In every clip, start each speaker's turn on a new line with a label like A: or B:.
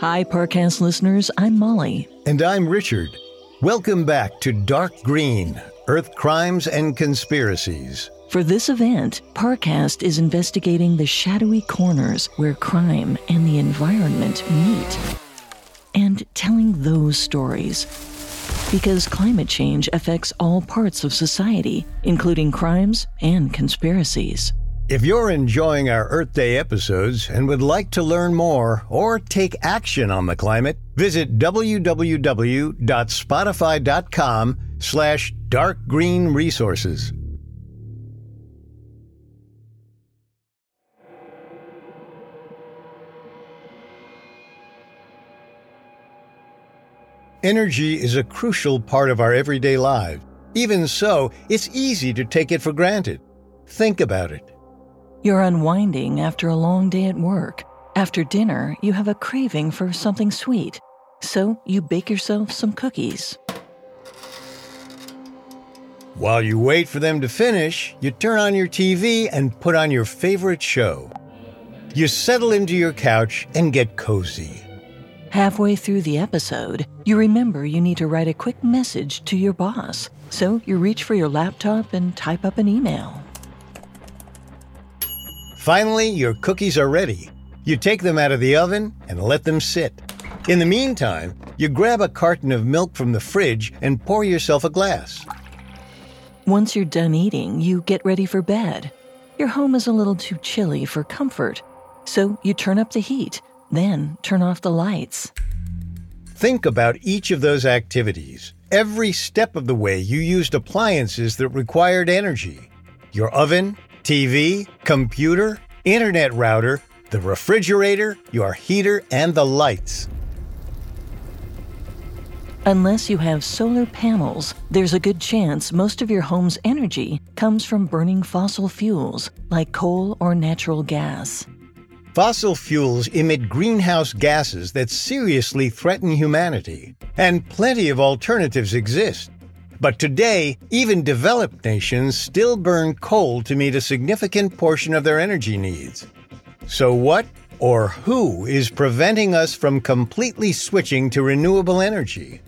A: Hi, Parcast listeners. I'm Molly.
B: And I'm Richard. Welcome back to Dark Green Earth Crimes and Conspiracies.
A: For this event, Parcast is investigating the shadowy corners where crime and the environment meet and telling those stories. Because climate change affects all parts of society, including crimes and conspiracies.
B: If you're enjoying our Earth Day episodes and would like to learn more or take action on the climate, visit www.spotify.com slash darkgreenresources. Energy is a crucial part of our everyday lives. Even so, it's easy to take it for granted. Think about it.
A: You're unwinding after a long day at work. After dinner, you have a craving for something sweet. So you bake yourself some cookies.
B: While you wait for them to finish, you turn on your TV and put on your favorite show. You settle into your couch and get cozy.
A: Halfway through the episode, you remember you need to write a quick message to your boss. So you reach for your laptop and type up an email.
B: Finally, your cookies are ready. You take them out of the oven and let them sit. In the meantime, you grab a carton of milk from the fridge and pour yourself a glass.
A: Once you're done eating, you get ready for bed. Your home is a little too chilly for comfort, so you turn up the heat, then turn off the lights.
B: Think about each of those activities. Every step of the way, you used appliances that required energy. Your oven, TV, computer, internet router, the refrigerator, your heater, and the lights.
A: Unless you have solar panels, there's a good chance most of your home's energy comes from burning fossil fuels like coal or natural gas.
B: Fossil fuels emit greenhouse gases that seriously threaten humanity, and plenty of alternatives exist. But today, even developed nations still burn coal to meet a significant portion of their energy needs. So, what or who is preventing us from completely switching to renewable energy?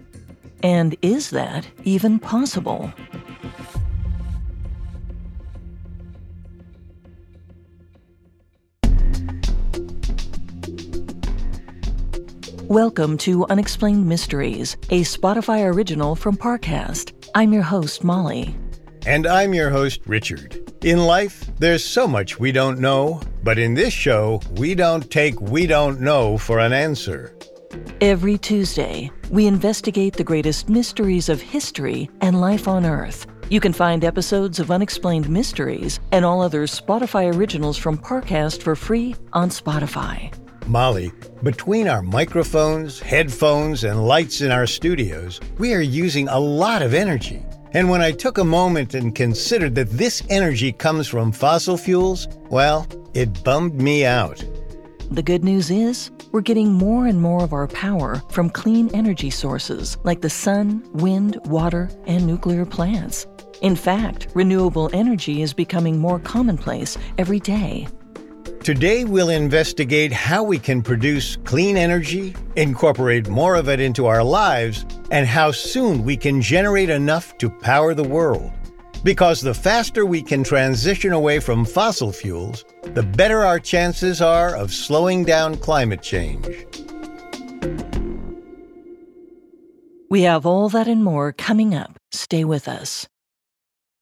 A: And is that even possible? Welcome to Unexplained Mysteries, a Spotify original from Parcast. I'm your host, Molly.
B: And I'm your host, Richard. In life, there's so much we don't know, but in this show, we don't take we don't know for an answer.
A: Every Tuesday, we investigate the greatest mysteries of history and life on Earth. You can find episodes of Unexplained Mysteries and all other Spotify originals from Parcast for free on Spotify.
B: Molly, between our microphones, headphones, and lights in our studios, we are using a lot of energy. And when I took a moment and considered that this energy comes from fossil fuels, well, it bummed me out.
A: The good news is, we're getting more and more of our power from clean energy sources like the sun, wind, water, and nuclear plants. In fact, renewable energy is becoming more commonplace every day.
B: Today, we'll investigate how we can produce clean energy, incorporate more of it into our lives, and how soon we can generate enough to power the world. Because the faster we can transition away from fossil fuels, the better our chances are of slowing down climate change.
A: We have all that and more coming up. Stay with us.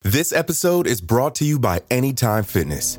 C: This episode is brought to you by Anytime Fitness.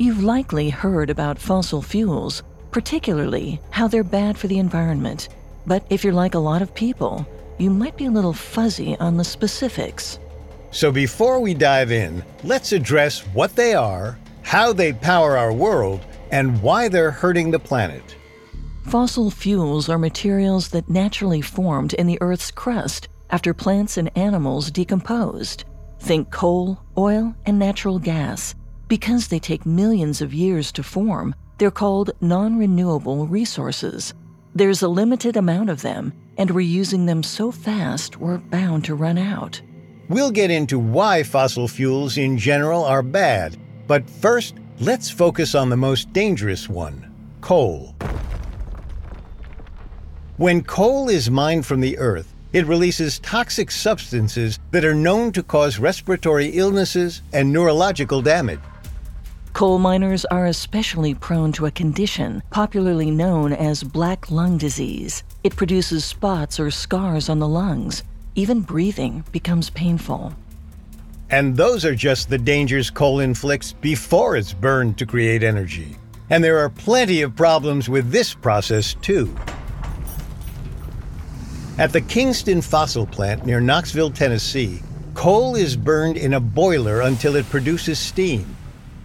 A: You've likely heard about fossil fuels, particularly how they're bad for the environment. But if you're like a lot of people, you might be a little fuzzy on the specifics.
B: So before we dive in, let's address what they are, how they power our world, and why they're hurting the planet.
A: Fossil fuels are materials that naturally formed in the Earth's crust after plants and animals decomposed. Think coal, oil, and natural gas. Because they take millions of years to form, they're called non renewable resources. There's a limited amount of them, and we're using them so fast we're bound to run out.
B: We'll get into why fossil fuels in general are bad, but first, let's focus on the most dangerous one coal. When coal is mined from the earth, it releases toxic substances that are known to cause respiratory illnesses and neurological damage.
A: Coal miners are especially prone to a condition popularly known as black lung disease. It produces spots or scars on the lungs. Even breathing becomes painful.
B: And those are just the dangers coal inflicts before it's burned to create energy. And there are plenty of problems with this process, too. At the Kingston Fossil Plant near Knoxville, Tennessee, coal is burned in a boiler until it produces steam.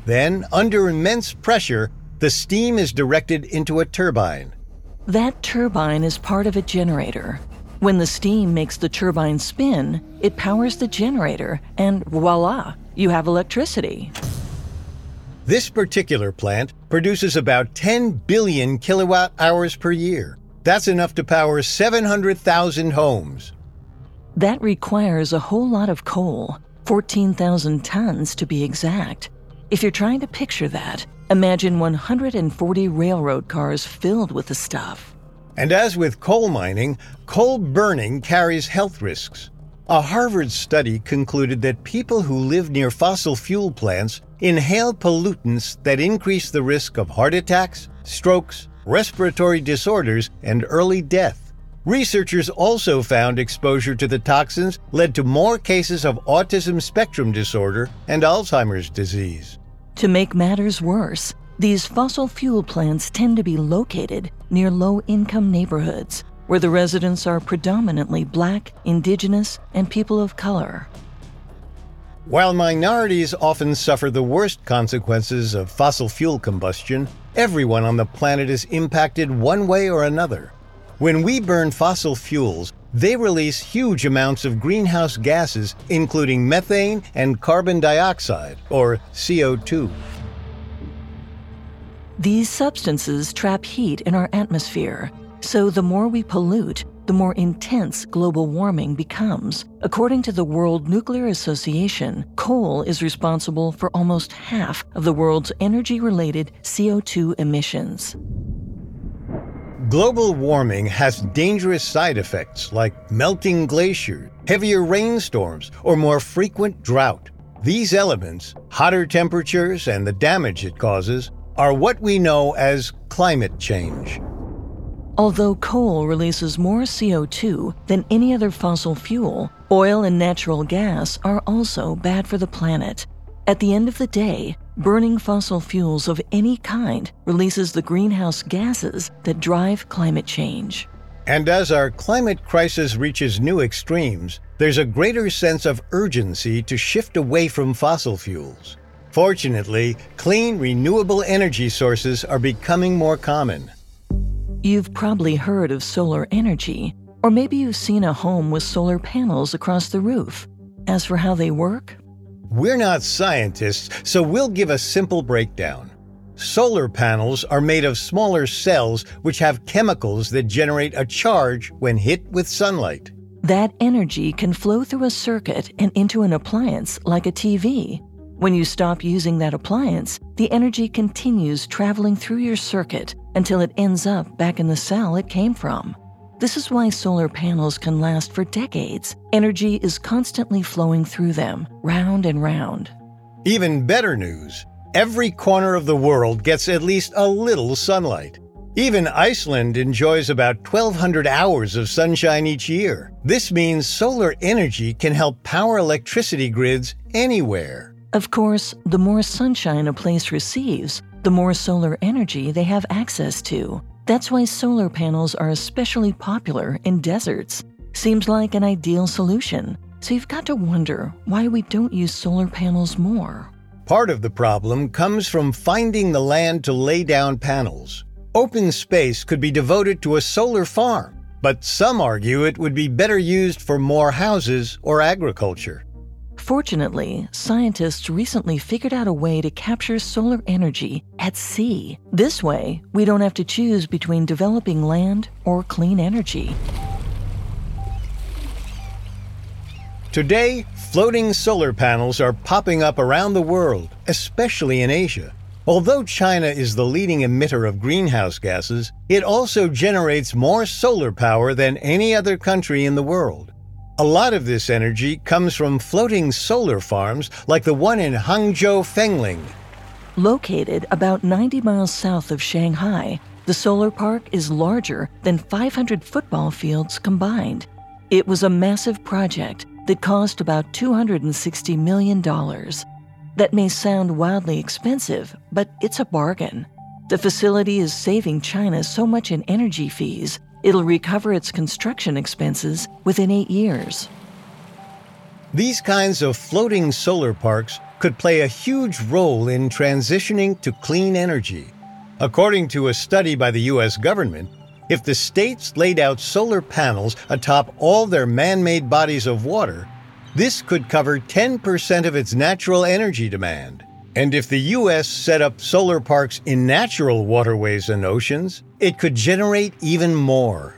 B: Then, under immense pressure, the steam is directed into a turbine.
A: That turbine is part of a generator. When the steam makes the turbine spin, it powers the generator, and voila, you have electricity.
B: This particular plant produces about 10 billion kilowatt hours per year. That's enough to power 700,000 homes.
A: That requires a whole lot of coal, 14,000 tons to be exact. If you're trying to picture that, imagine 140 railroad cars filled with the stuff.
B: And as with coal mining, coal burning carries health risks. A Harvard study concluded that people who live near fossil fuel plants inhale pollutants that increase the risk of heart attacks, strokes, respiratory disorders, and early death. Researchers also found exposure to the toxins led to more cases of autism spectrum disorder and Alzheimer's disease.
A: To make matters worse, these fossil fuel plants tend to be located near low income neighborhoods where the residents are predominantly black, indigenous, and people of color.
B: While minorities often suffer the worst consequences of fossil fuel combustion, everyone on the planet is impacted one way or another. When we burn fossil fuels, they release huge amounts of greenhouse gases, including methane and carbon dioxide, or CO2.
A: These substances trap heat in our atmosphere, so the more we pollute, the more intense global warming becomes. According to the World Nuclear Association, coal is responsible for almost half of the world's energy related CO2 emissions.
B: Global warming has dangerous side effects like melting glaciers, heavier rainstorms, or more frequent drought. These elements, hotter temperatures, and the damage it causes, are what we know as climate change.
A: Although coal releases more CO2 than any other fossil fuel, oil and natural gas are also bad for the planet. At the end of the day, burning fossil fuels of any kind releases the greenhouse gases that drive climate change.
B: And as our climate crisis reaches new extremes, there's a greater sense of urgency to shift away from fossil fuels. Fortunately, clean, renewable energy sources are becoming more common.
A: You've probably heard of solar energy, or maybe you've seen a home with solar panels across the roof. As for how they work,
B: we're not scientists, so we'll give a simple breakdown. Solar panels are made of smaller cells which have chemicals that generate a charge when hit with sunlight.
A: That energy can flow through a circuit and into an appliance like a TV. When you stop using that appliance, the energy continues traveling through your circuit until it ends up back in the cell it came from. This is why solar panels can last for decades. Energy is constantly flowing through them, round and round.
B: Even better news every corner of the world gets at least a little sunlight. Even Iceland enjoys about 1,200 hours of sunshine each year. This means solar energy can help power electricity grids anywhere.
A: Of course, the more sunshine a place receives, the more solar energy they have access to. That's why solar panels are especially popular in deserts. Seems like an ideal solution. So you've got to wonder why we don't use solar panels more.
B: Part of the problem comes from finding the land to lay down panels. Open space could be devoted to a solar farm, but some argue it would be better used for more houses or agriculture.
A: Fortunately, scientists recently figured out a way to capture solar energy at sea. This way, we don't have to choose between developing land or clean energy.
B: Today, floating solar panels are popping up around the world, especially in Asia. Although China is the leading emitter of greenhouse gases, it also generates more solar power than any other country in the world. A lot of this energy comes from floating solar farms like the one in Hangzhou Fengling.
A: Located about 90 miles south of Shanghai, the solar park is larger than 500 football fields combined. It was a massive project that cost about $260 million. That may sound wildly expensive, but it's a bargain. The facility is saving China so much in energy fees It'll recover its construction expenses within eight years.
B: These kinds of floating solar parks could play a huge role in transitioning to clean energy. According to a study by the U.S. government, if the states laid out solar panels atop all their man made bodies of water, this could cover 10% of its natural energy demand. And if the U.S. set up solar parks in natural waterways and oceans, it could generate even more.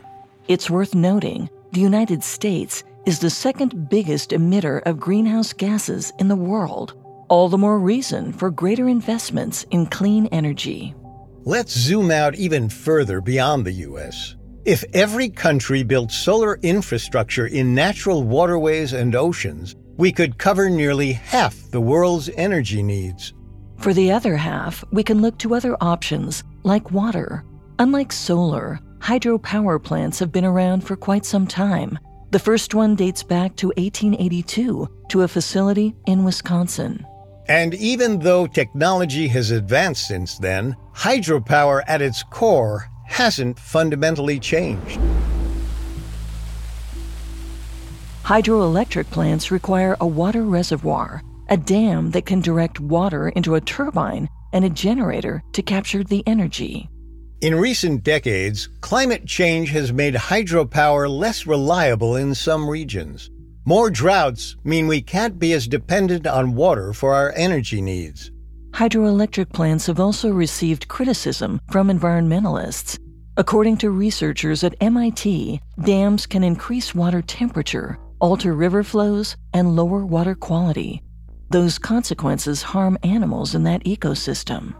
A: It's worth noting the United States is the second biggest emitter of greenhouse gases in the world. All the more reason for greater investments in clean energy.
B: Let's zoom out even further beyond the U.S. If every country built solar infrastructure in natural waterways and oceans, we could cover nearly half the world's energy needs.
A: For the other half, we can look to other options, like water. Unlike solar, hydropower plants have been around for quite some time. The first one dates back to 1882 to a facility in Wisconsin.
B: And even though technology has advanced since then, hydropower at its core hasn't fundamentally changed.
A: Hydroelectric plants require a water reservoir, a dam that can direct water into a turbine, and a generator to capture the energy.
B: In recent decades, climate change has made hydropower less reliable in some regions. More droughts mean we can't be as dependent on water for our energy needs.
A: Hydroelectric plants have also received criticism from environmentalists. According to researchers at MIT, dams can increase water temperature, alter river flows, and lower water quality. Those consequences harm animals in that ecosystem.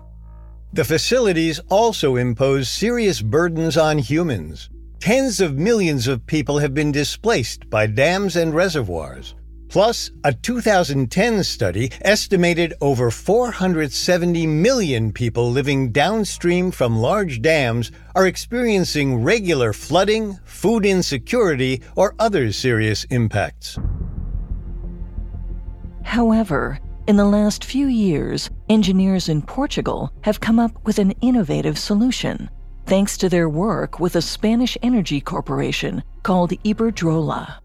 B: The facilities also impose serious burdens on humans. Tens of millions of people have been displaced by dams and reservoirs. Plus, a 2010 study estimated over 470 million people living downstream from large dams are experiencing regular flooding, food insecurity, or other serious impacts.
A: However, in the last few years, engineers in Portugal have come up with an innovative solution thanks to their work with a Spanish energy corporation called Iberdrola.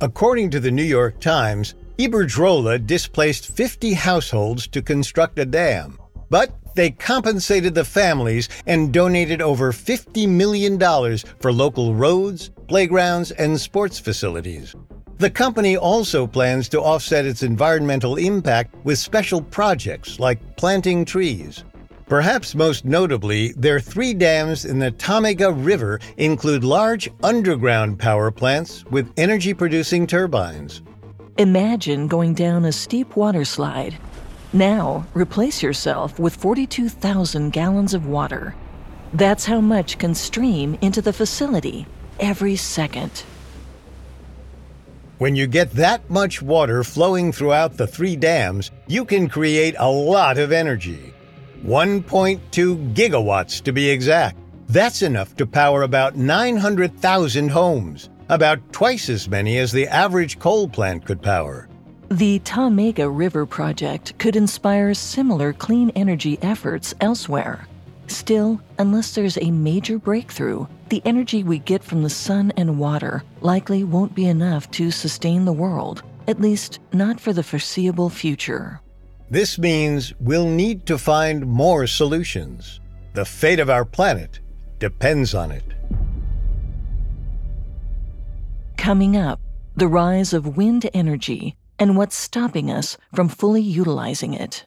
B: According to the New York Times, Iberdrola displaced 50 households to construct a dam. But they compensated the families and donated over $50 million for local roads, playgrounds, and sports facilities. The company also plans to offset its environmental impact with special projects like planting trees. Perhaps most notably, their three dams in the Tâmega River include large underground power plants with energy producing turbines.
A: Imagine going down a steep water slide. Now, replace yourself with 42,000 gallons of water. That's how much can stream into the facility every second.
B: When you get that much water flowing throughout the three dams, you can create a lot of energy. 1.2 gigawatts to be exact. That's enough to power about 900,000 homes, about twice as many as the average coal plant could power.
A: The Tâmega River Project could inspire similar clean energy efforts elsewhere. Still, unless there's a major breakthrough, the energy we get from the sun and water likely won't be enough to sustain the world, at least not for the foreseeable future.
B: This means we'll need to find more solutions. The fate of our planet depends on it.
A: Coming up, the rise of wind energy and what's stopping us from fully utilizing it.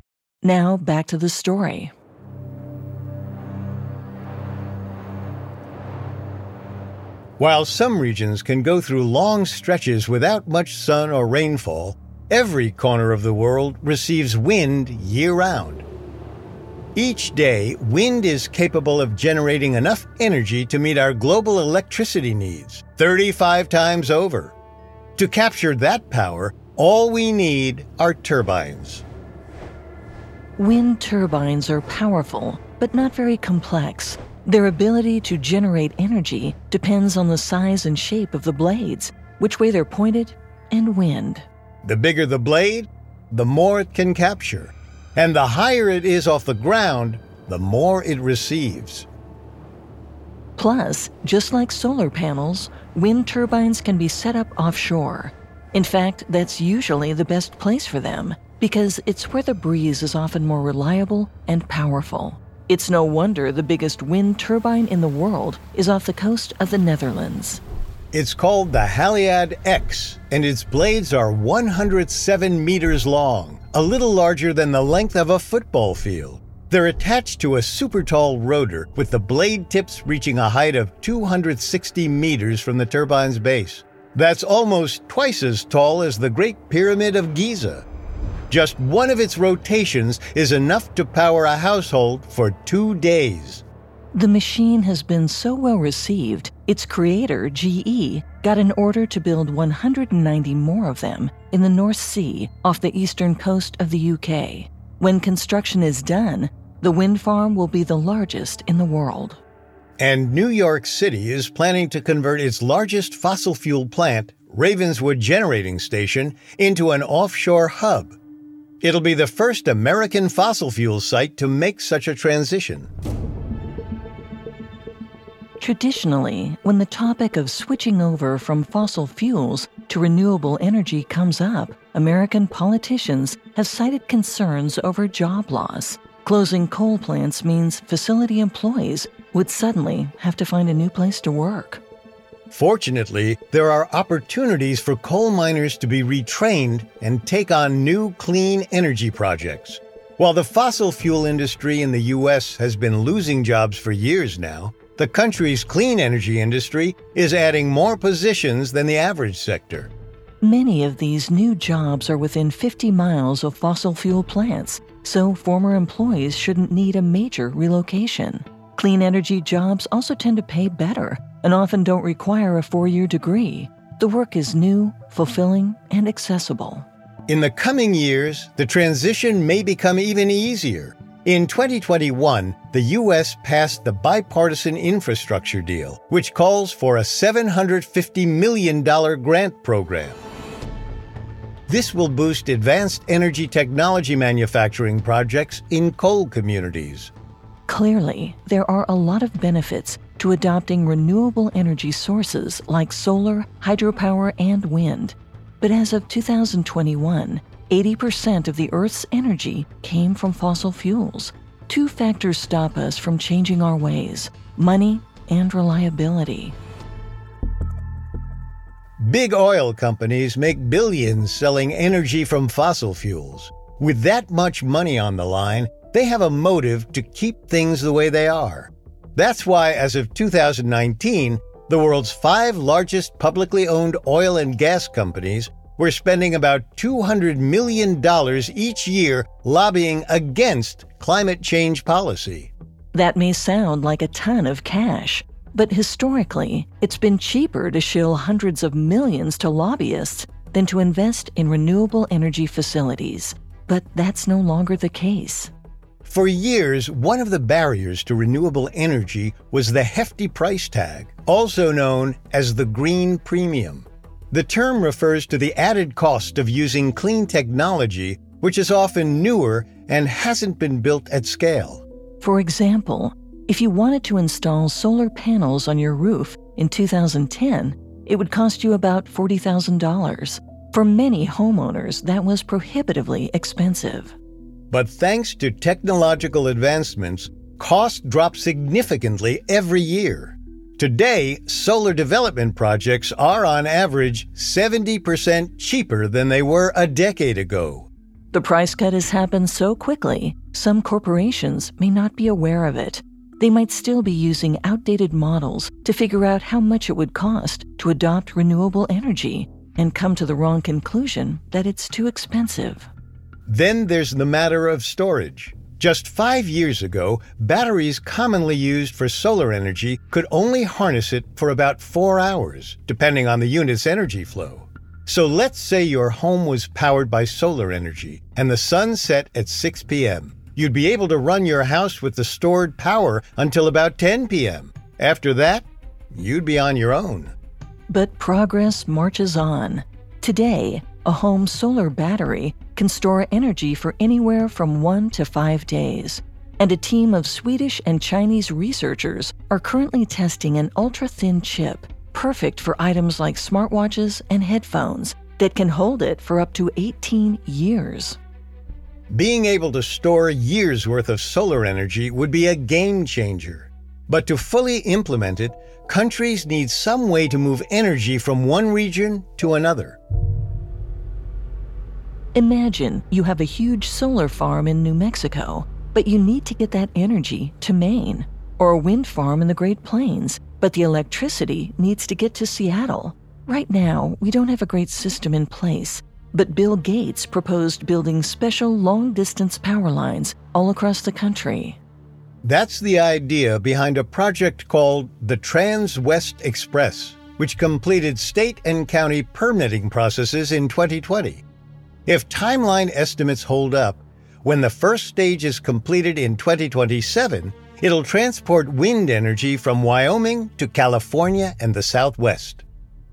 A: Now, back to the story.
B: While some regions can go through long stretches without much sun or rainfall, every corner of the world receives wind year round. Each day, wind is capable of generating enough energy to meet our global electricity needs 35 times over. To capture that power, all we need are turbines.
A: Wind turbines are powerful, but not very complex. Their ability to generate energy depends on the size and shape of the blades, which way they're pointed, and wind.
B: The bigger the blade, the more it can capture. And the higher it is off the ground, the more it receives.
A: Plus, just like solar panels, wind turbines can be set up offshore. In fact, that's usually the best place for them because it's where the breeze is often more reliable and powerful. It's no wonder the biggest wind turbine in the world is off the coast of the Netherlands.
B: It's called the Haliade X, and its blades are 107 meters long, a little larger than the length of a football field. They're attached to a super tall rotor with the blade tips reaching a height of 260 meters from the turbine's base. That's almost twice as tall as the Great Pyramid of Giza. Just one of its rotations is enough to power a household for two days.
A: The machine has been so well received, its creator, GE, got an order to build 190 more of them in the North Sea off the eastern coast of the UK. When construction is done, the wind farm will be the largest in the world.
B: And New York City is planning to convert its largest fossil fuel plant, Ravenswood Generating Station, into an offshore hub. It'll be the first American fossil fuel site to make such a transition.
A: Traditionally, when the topic of switching over from fossil fuels to renewable energy comes up, American politicians have cited concerns over job loss. Closing coal plants means facility employees would suddenly have to find a new place to work.
B: Fortunately, there are opportunities for coal miners to be retrained and take on new clean energy projects. While the fossil fuel industry in the U.S. has been losing jobs for years now, the country's clean energy industry is adding more positions than the average sector.
A: Many of these new jobs are within 50 miles of fossil fuel plants, so former employees shouldn't need a major relocation. Clean energy jobs also tend to pay better and often don't require a four year degree. The work is new, fulfilling, and accessible.
B: In the coming years, the transition may become even easier. In 2021, the U.S. passed the Bipartisan Infrastructure Deal, which calls for a $750 million grant program. This will boost advanced energy technology manufacturing projects in coal communities.
A: Clearly, there are a lot of benefits to adopting renewable energy sources like solar, hydropower, and wind. But as of 2021, 80% of the Earth's energy came from fossil fuels. Two factors stop us from changing our ways money and reliability.
B: Big oil companies make billions selling energy from fossil fuels. With that much money on the line, they have a motive to keep things the way they are. That's why, as of 2019, the world's five largest publicly owned oil and gas companies were spending about $200 million each year lobbying against climate change policy.
A: That may sound like a ton of cash, but historically, it's been cheaper to shill hundreds of millions to lobbyists than to invest in renewable energy facilities. But that's no longer the case.
B: For years, one of the barriers to renewable energy was the hefty price tag, also known as the green premium. The term refers to the added cost of using clean technology, which is often newer and hasn't been built at scale.
A: For example, if you wanted to install solar panels on your roof in 2010, it would cost you about $40,000. For many homeowners, that was prohibitively expensive.
B: But thanks to technological advancements, costs drop significantly every year. Today, solar development projects are on average 70% cheaper than they were a decade ago.
A: The price cut has happened so quickly, some corporations may not be aware of it. They might still be using outdated models to figure out how much it would cost to adopt renewable energy and come to the wrong conclusion that it's too expensive.
B: Then there's the matter of storage. Just five years ago, batteries commonly used for solar energy could only harness it for about four hours, depending on the unit's energy flow. So let's say your home was powered by solar energy and the sun set at 6 p.m. You'd be able to run your house with the stored power until about 10 p.m. After that, you'd be on your own.
A: But progress marches on. Today, a home solar battery can store energy for anywhere from one to five days. And a team of Swedish and Chinese researchers are currently testing an ultra thin chip, perfect for items like smartwatches and headphones, that can hold it for up to 18 years.
B: Being able to store years' worth of solar energy would be a game changer. But to fully implement it, countries need some way to move energy from one region to another.
A: Imagine you have a huge solar farm in New Mexico, but you need to get that energy to Maine, or a wind farm in the Great Plains, but the electricity needs to get to Seattle. Right now, we don't have a great system in place, but Bill Gates proposed building special long distance power lines all across the country.
B: That's the idea behind a project called the Trans West Express, which completed state and county permitting processes in 2020. If timeline estimates hold up, when the first stage is completed in 2027, it'll transport wind energy from Wyoming to California and the Southwest.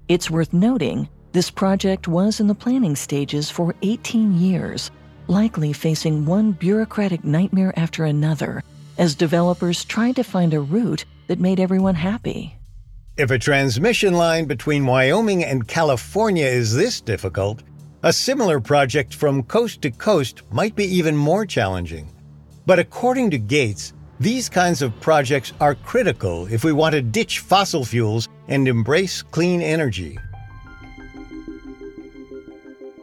A: It's worth noting this project was in the planning stages for 18 years, likely facing one bureaucratic nightmare after another as developers tried to find a route that made everyone happy.
B: If a transmission line between Wyoming and California is this difficult, a similar project from coast to coast might be even more challenging. But according to Gates, these kinds of projects are critical if we want to ditch fossil fuels and embrace clean energy.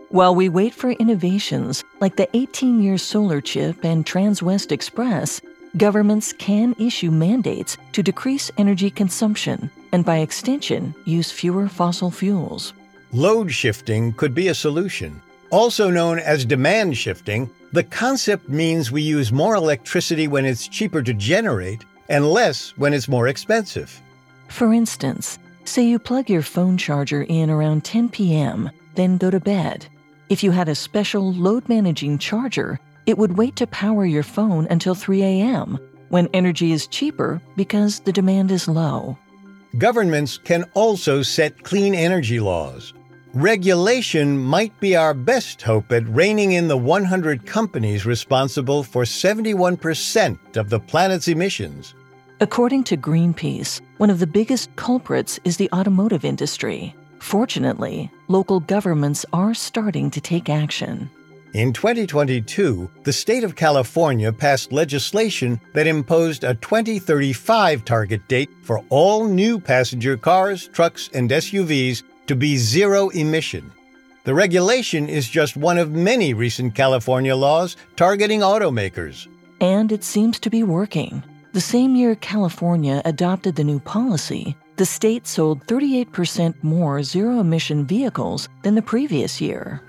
A: While we wait for innovations like the 18 year solar chip and Transwest Express, governments can issue mandates to decrease energy consumption and, by extension, use fewer fossil fuels.
B: Load shifting could be a solution. Also known as demand shifting, the concept means we use more electricity when it's cheaper to generate and less when it's more expensive.
A: For instance, say you plug your phone charger in around 10 p.m., then go to bed. If you had a special load managing charger, it would wait to power your phone until 3 a.m., when energy is cheaper because the demand is low.
B: Governments can also set clean energy laws. Regulation might be our best hope at reining in the 100 companies responsible for 71% of the planet's emissions.
A: According to Greenpeace, one of the biggest culprits is the automotive industry. Fortunately, local governments are starting to take action.
B: In 2022, the state of California passed legislation that imposed a 2035 target date for all new passenger cars, trucks, and SUVs to be zero emission. The regulation is just one of many recent California laws targeting automakers.
A: And it seems to be working. The same year California adopted the new policy, the state sold 38% more zero emission vehicles than the previous year.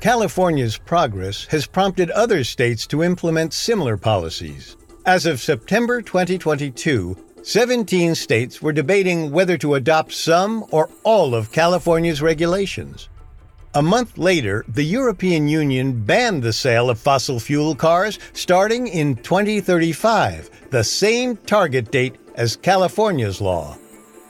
B: California's progress has prompted other states to implement similar policies. As of September 2022, 17 states were debating whether to adopt some or all of California's regulations. A month later, the European Union banned the sale of fossil fuel cars starting in 2035, the same target date as California's law.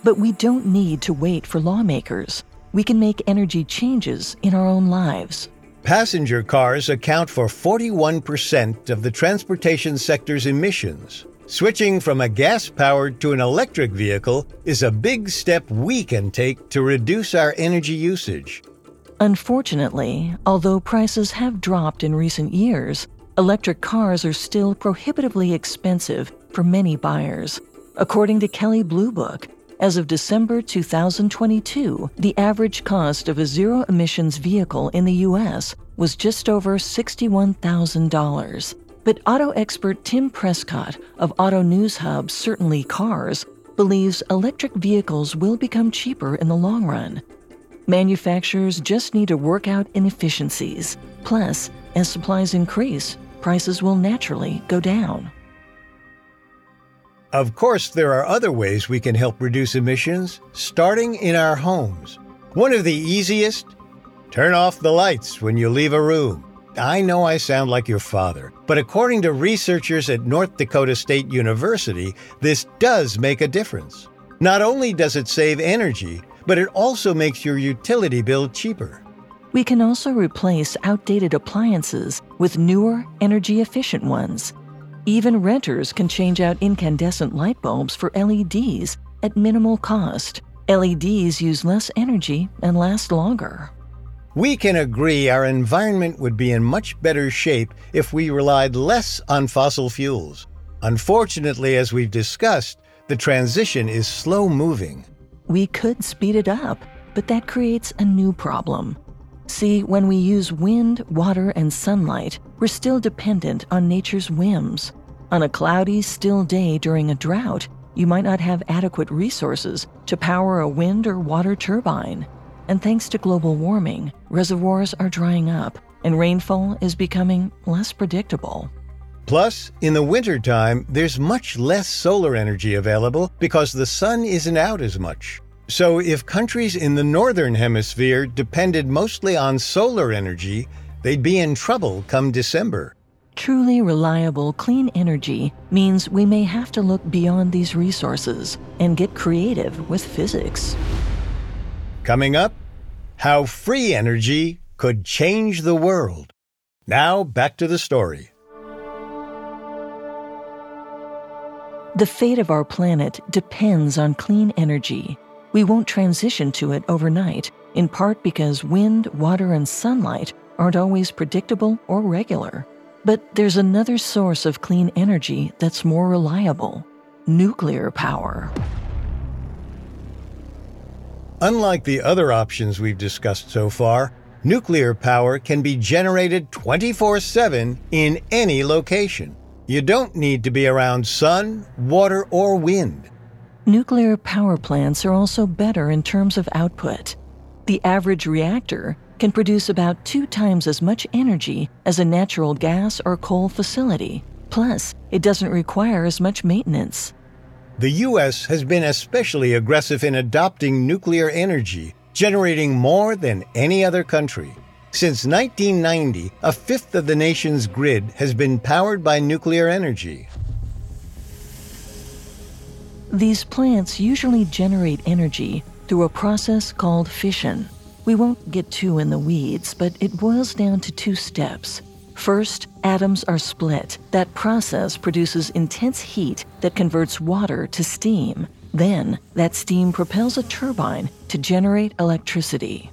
A: But we don't need to wait for lawmakers. We can make energy changes in our own lives.
B: Passenger cars account for 41% of the transportation sector's emissions. Switching from a gas powered to an electric vehicle is a big step we can take to reduce our energy usage.
A: Unfortunately, although prices have dropped in recent years, electric cars are still prohibitively expensive for many buyers. According to Kelley Blue Book, as of December 2022, the average cost of a zero emissions vehicle in the U.S. was just over $61,000. But auto expert Tim Prescott of Auto News Hub Certainly Cars believes electric vehicles will become cheaper in the long run. Manufacturers just need to work out inefficiencies. Plus, as supplies increase, prices will naturally go down.
B: Of course, there are other ways we can help reduce emissions, starting in our homes. One of the easiest turn off the lights when you leave a room. I know I sound like your father, but according to researchers at North Dakota State University, this does make a difference. Not only does it save energy, but it also makes your utility bill cheaper.
A: We can also replace outdated appliances with newer, energy efficient ones. Even renters can change out incandescent light bulbs for LEDs at minimal cost. LEDs use less energy and last longer.
B: We can agree our environment would be in much better shape if we relied less on fossil fuels. Unfortunately, as we've discussed, the transition is slow moving.
A: We could speed it up, but that creates a new problem. See, when we use wind, water, and sunlight, we're still dependent on nature's whims. On a cloudy, still day during a drought, you might not have adequate resources to power a wind or water turbine. And thanks to global warming, reservoirs are drying up and rainfall is becoming less predictable.
B: Plus, in the wintertime, there's much less solar energy available because the sun isn't out as much. So, if countries in the northern hemisphere depended mostly on solar energy, they'd be in trouble come December.
A: Truly reliable, clean energy means we may have to look beyond these resources and get creative with physics.
B: Coming up, how free energy could change the world. Now, back to the story.
A: The fate of our planet depends on clean energy. We won't transition to it overnight, in part because wind, water, and sunlight aren't always predictable or regular. But there's another source of clean energy that's more reliable nuclear power.
B: Unlike the other options we've discussed so far, nuclear power can be generated 24 7 in any location. You don't need to be around sun, water, or wind.
A: Nuclear power plants are also better in terms of output. The average reactor can produce about two times as much energy as a natural gas or coal facility. Plus, it doesn't require as much maintenance.
B: The U.S. has been especially aggressive in adopting nuclear energy, generating more than any other country. Since 1990, a fifth of the nation's grid has been powered by nuclear energy.
A: These plants usually generate energy through a process called fission. We won't get too in the weeds, but it boils down to two steps First, atoms are split. That process produces intense heat that converts water to steam. Then, that steam propels a turbine to generate electricity.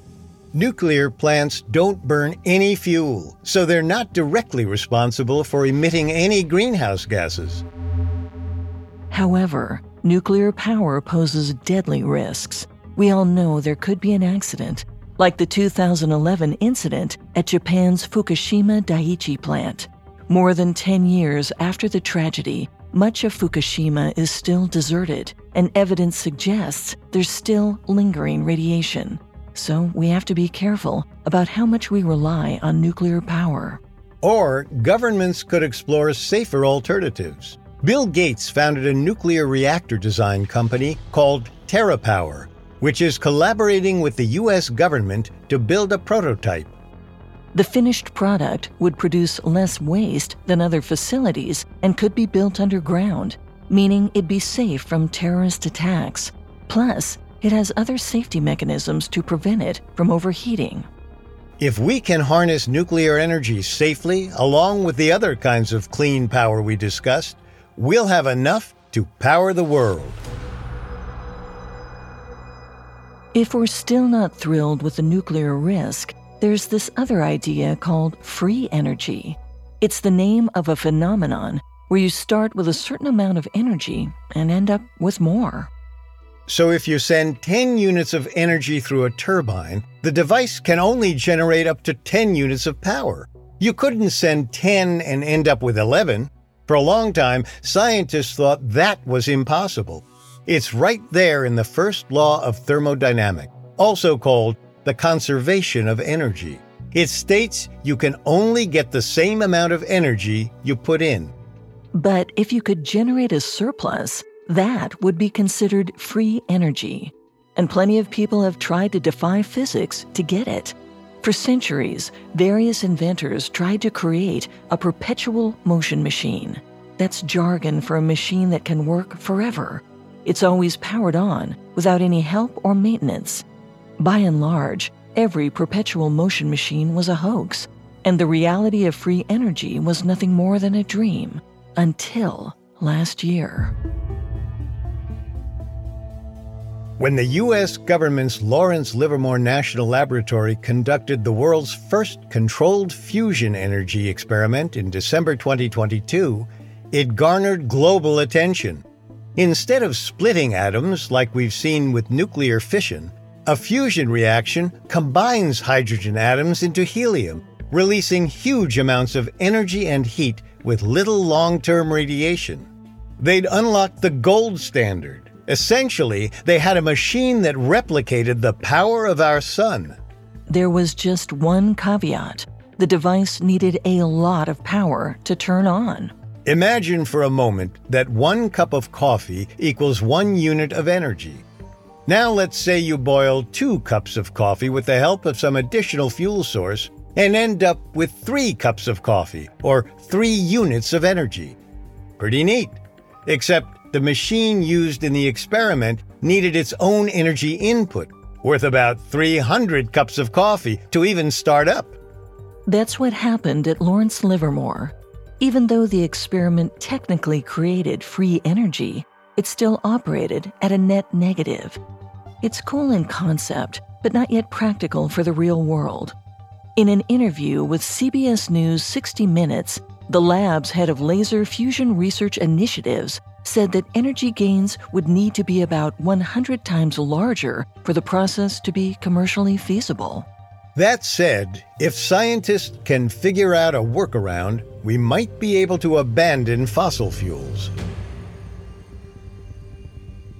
B: Nuclear plants don't burn any fuel, so they're not directly responsible for emitting any greenhouse gases.
A: However, nuclear power poses deadly risks. We all know there could be an accident, like the 2011 incident at Japan's Fukushima Daiichi plant. More than 10 years after the tragedy, much of Fukushima is still deserted, and evidence suggests there's still lingering radiation. So we have to be careful about how much we rely on nuclear power.
B: Or governments could explore safer alternatives. Bill Gates founded a nuclear reactor design company called TerraPower, which is collaborating with the U.S. government to build a prototype.
A: The finished product would produce less waste than other facilities and could be built underground, meaning it'd be safe from terrorist attacks. Plus, it has other safety mechanisms to prevent it from overheating.
B: If we can harness nuclear energy safely, along with the other kinds of clean power we discussed, we'll have enough to power the world.
A: If we're still not thrilled with the nuclear risk, there's this other idea called free energy. It's the name of a phenomenon where you start with a certain amount of energy and end up with more.
B: So if you send 10 units of energy through a turbine, the device can only generate up to 10 units of power. You couldn't send 10 and end up with 11. For a long time, scientists thought that was impossible. It's right there in the first law of thermodynamics, also called the conservation of energy. It states you can only get the same amount of energy you put in.
A: But if you could generate a surplus, that would be considered free energy. And plenty of people have tried to defy physics to get it. For centuries, various inventors tried to create a perpetual motion machine. That's jargon for a machine that can work forever. It's always powered on without any help or maintenance. By and large, every perpetual motion machine was a hoax, and the reality of free energy was nothing more than a dream until last year.
B: When the U.S. government's Lawrence Livermore National Laboratory conducted the world's first controlled fusion energy experiment in December 2022, it garnered global attention. Instead of splitting atoms like we've seen with nuclear fission, a fusion reaction combines hydrogen atoms into helium, releasing huge amounts of energy and heat with little long term radiation. They'd unlocked the gold standard Essentially, they had a machine that replicated the power of our sun.
A: There was just one caveat the device needed a lot of power to turn on.
B: Imagine for a moment that one cup of coffee equals one unit of energy. Now let's say you boil two cups of coffee with the help of some additional fuel source and end up with three cups of coffee, or three units of energy. Pretty neat. Except the machine used in the experiment needed its own energy input, worth about 300 cups of coffee, to even start up.
A: That's what happened at Lawrence Livermore. Even though the experiment technically created free energy, it still operated at a net negative. It's cool in concept, but not yet practical for the real world. In an interview with CBS News 60 Minutes, the lab's head of laser fusion research initiatives said that energy gains would need to be about 100 times larger for the process to be commercially feasible.
B: That said, if scientists can figure out a workaround, we might be able to abandon fossil fuels.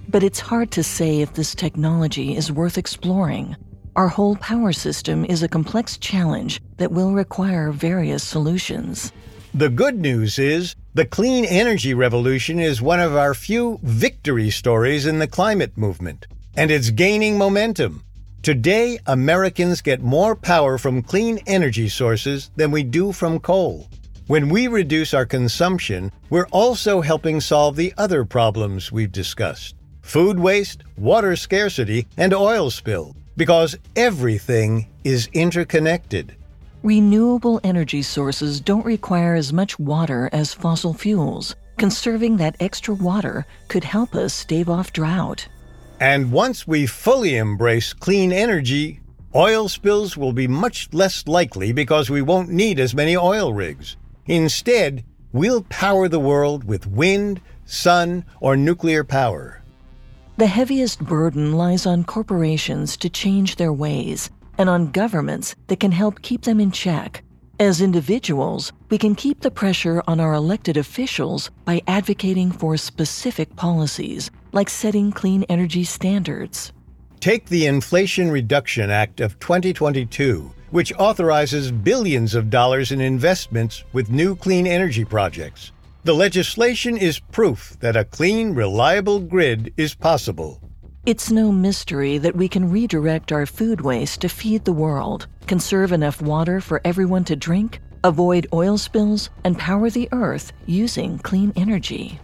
A: But it's hard to say if this technology is worth exploring. Our whole power system is a complex challenge that will require various solutions.
B: The good news is the clean energy revolution is one of our few victory stories in the climate movement, and it's gaining momentum. Today, Americans get more power from clean energy sources than we do from coal. When we reduce our consumption, we're also helping solve the other problems we've discussed food waste, water scarcity, and oil spill, because everything is interconnected.
A: Renewable energy sources don't require as much water as fossil fuels. Conserving that extra water could help us stave off drought.
B: And once we fully embrace clean energy, Oil spills will be much less likely because we won't need as many oil rigs. Instead, we'll power the world with wind, sun, or nuclear power.
A: The heaviest burden lies on corporations to change their ways and on governments that can help keep them in check. As individuals, we can keep the pressure on our elected officials by advocating for specific policies, like setting clean energy standards.
B: Take the Inflation Reduction Act of 2022, which authorizes billions of dollars in investments with new clean energy projects. The legislation is proof that a clean, reliable grid is possible.
A: It's no mystery that we can redirect our food waste to feed the world, conserve enough water for everyone to drink, avoid oil spills, and power the earth using clean energy.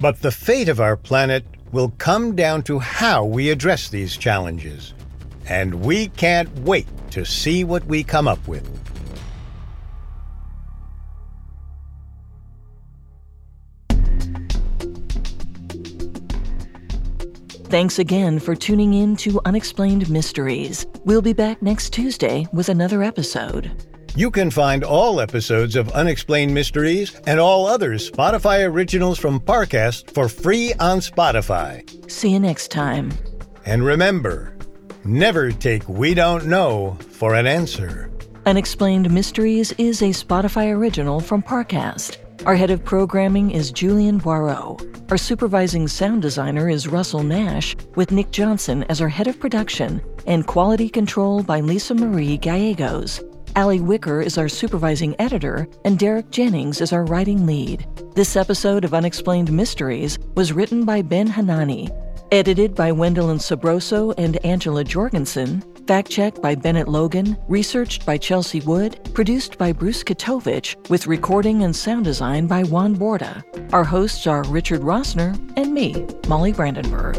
B: But the fate of our planet will come down to how we address these challenges. And we can't wait to see what we come up with.
A: Thanks again for tuning in to Unexplained Mysteries. We'll be back next Tuesday with another episode.
B: You can find all episodes of Unexplained Mysteries and all other Spotify originals from Parcast for free on Spotify.
A: See you next time.
B: And remember, never take We Don't Know for an answer.
A: Unexplained Mysteries is a Spotify original from Parcast. Our head of programming is Julian Boireau. Our supervising sound designer is Russell Nash, with Nick Johnson as our head of production and quality control by Lisa Marie Gallegos. Ali Wicker is our supervising editor, and Derek Jennings is our writing lead. This episode of Unexplained Mysteries was written by Ben Hanani, edited by Wendelin Sabroso and Angela Jorgensen, fact checked by Bennett Logan, researched by Chelsea Wood, produced by Bruce Katovich, with recording and sound design by Juan Borda. Our hosts are Richard Rossner and me, Molly Brandenburg.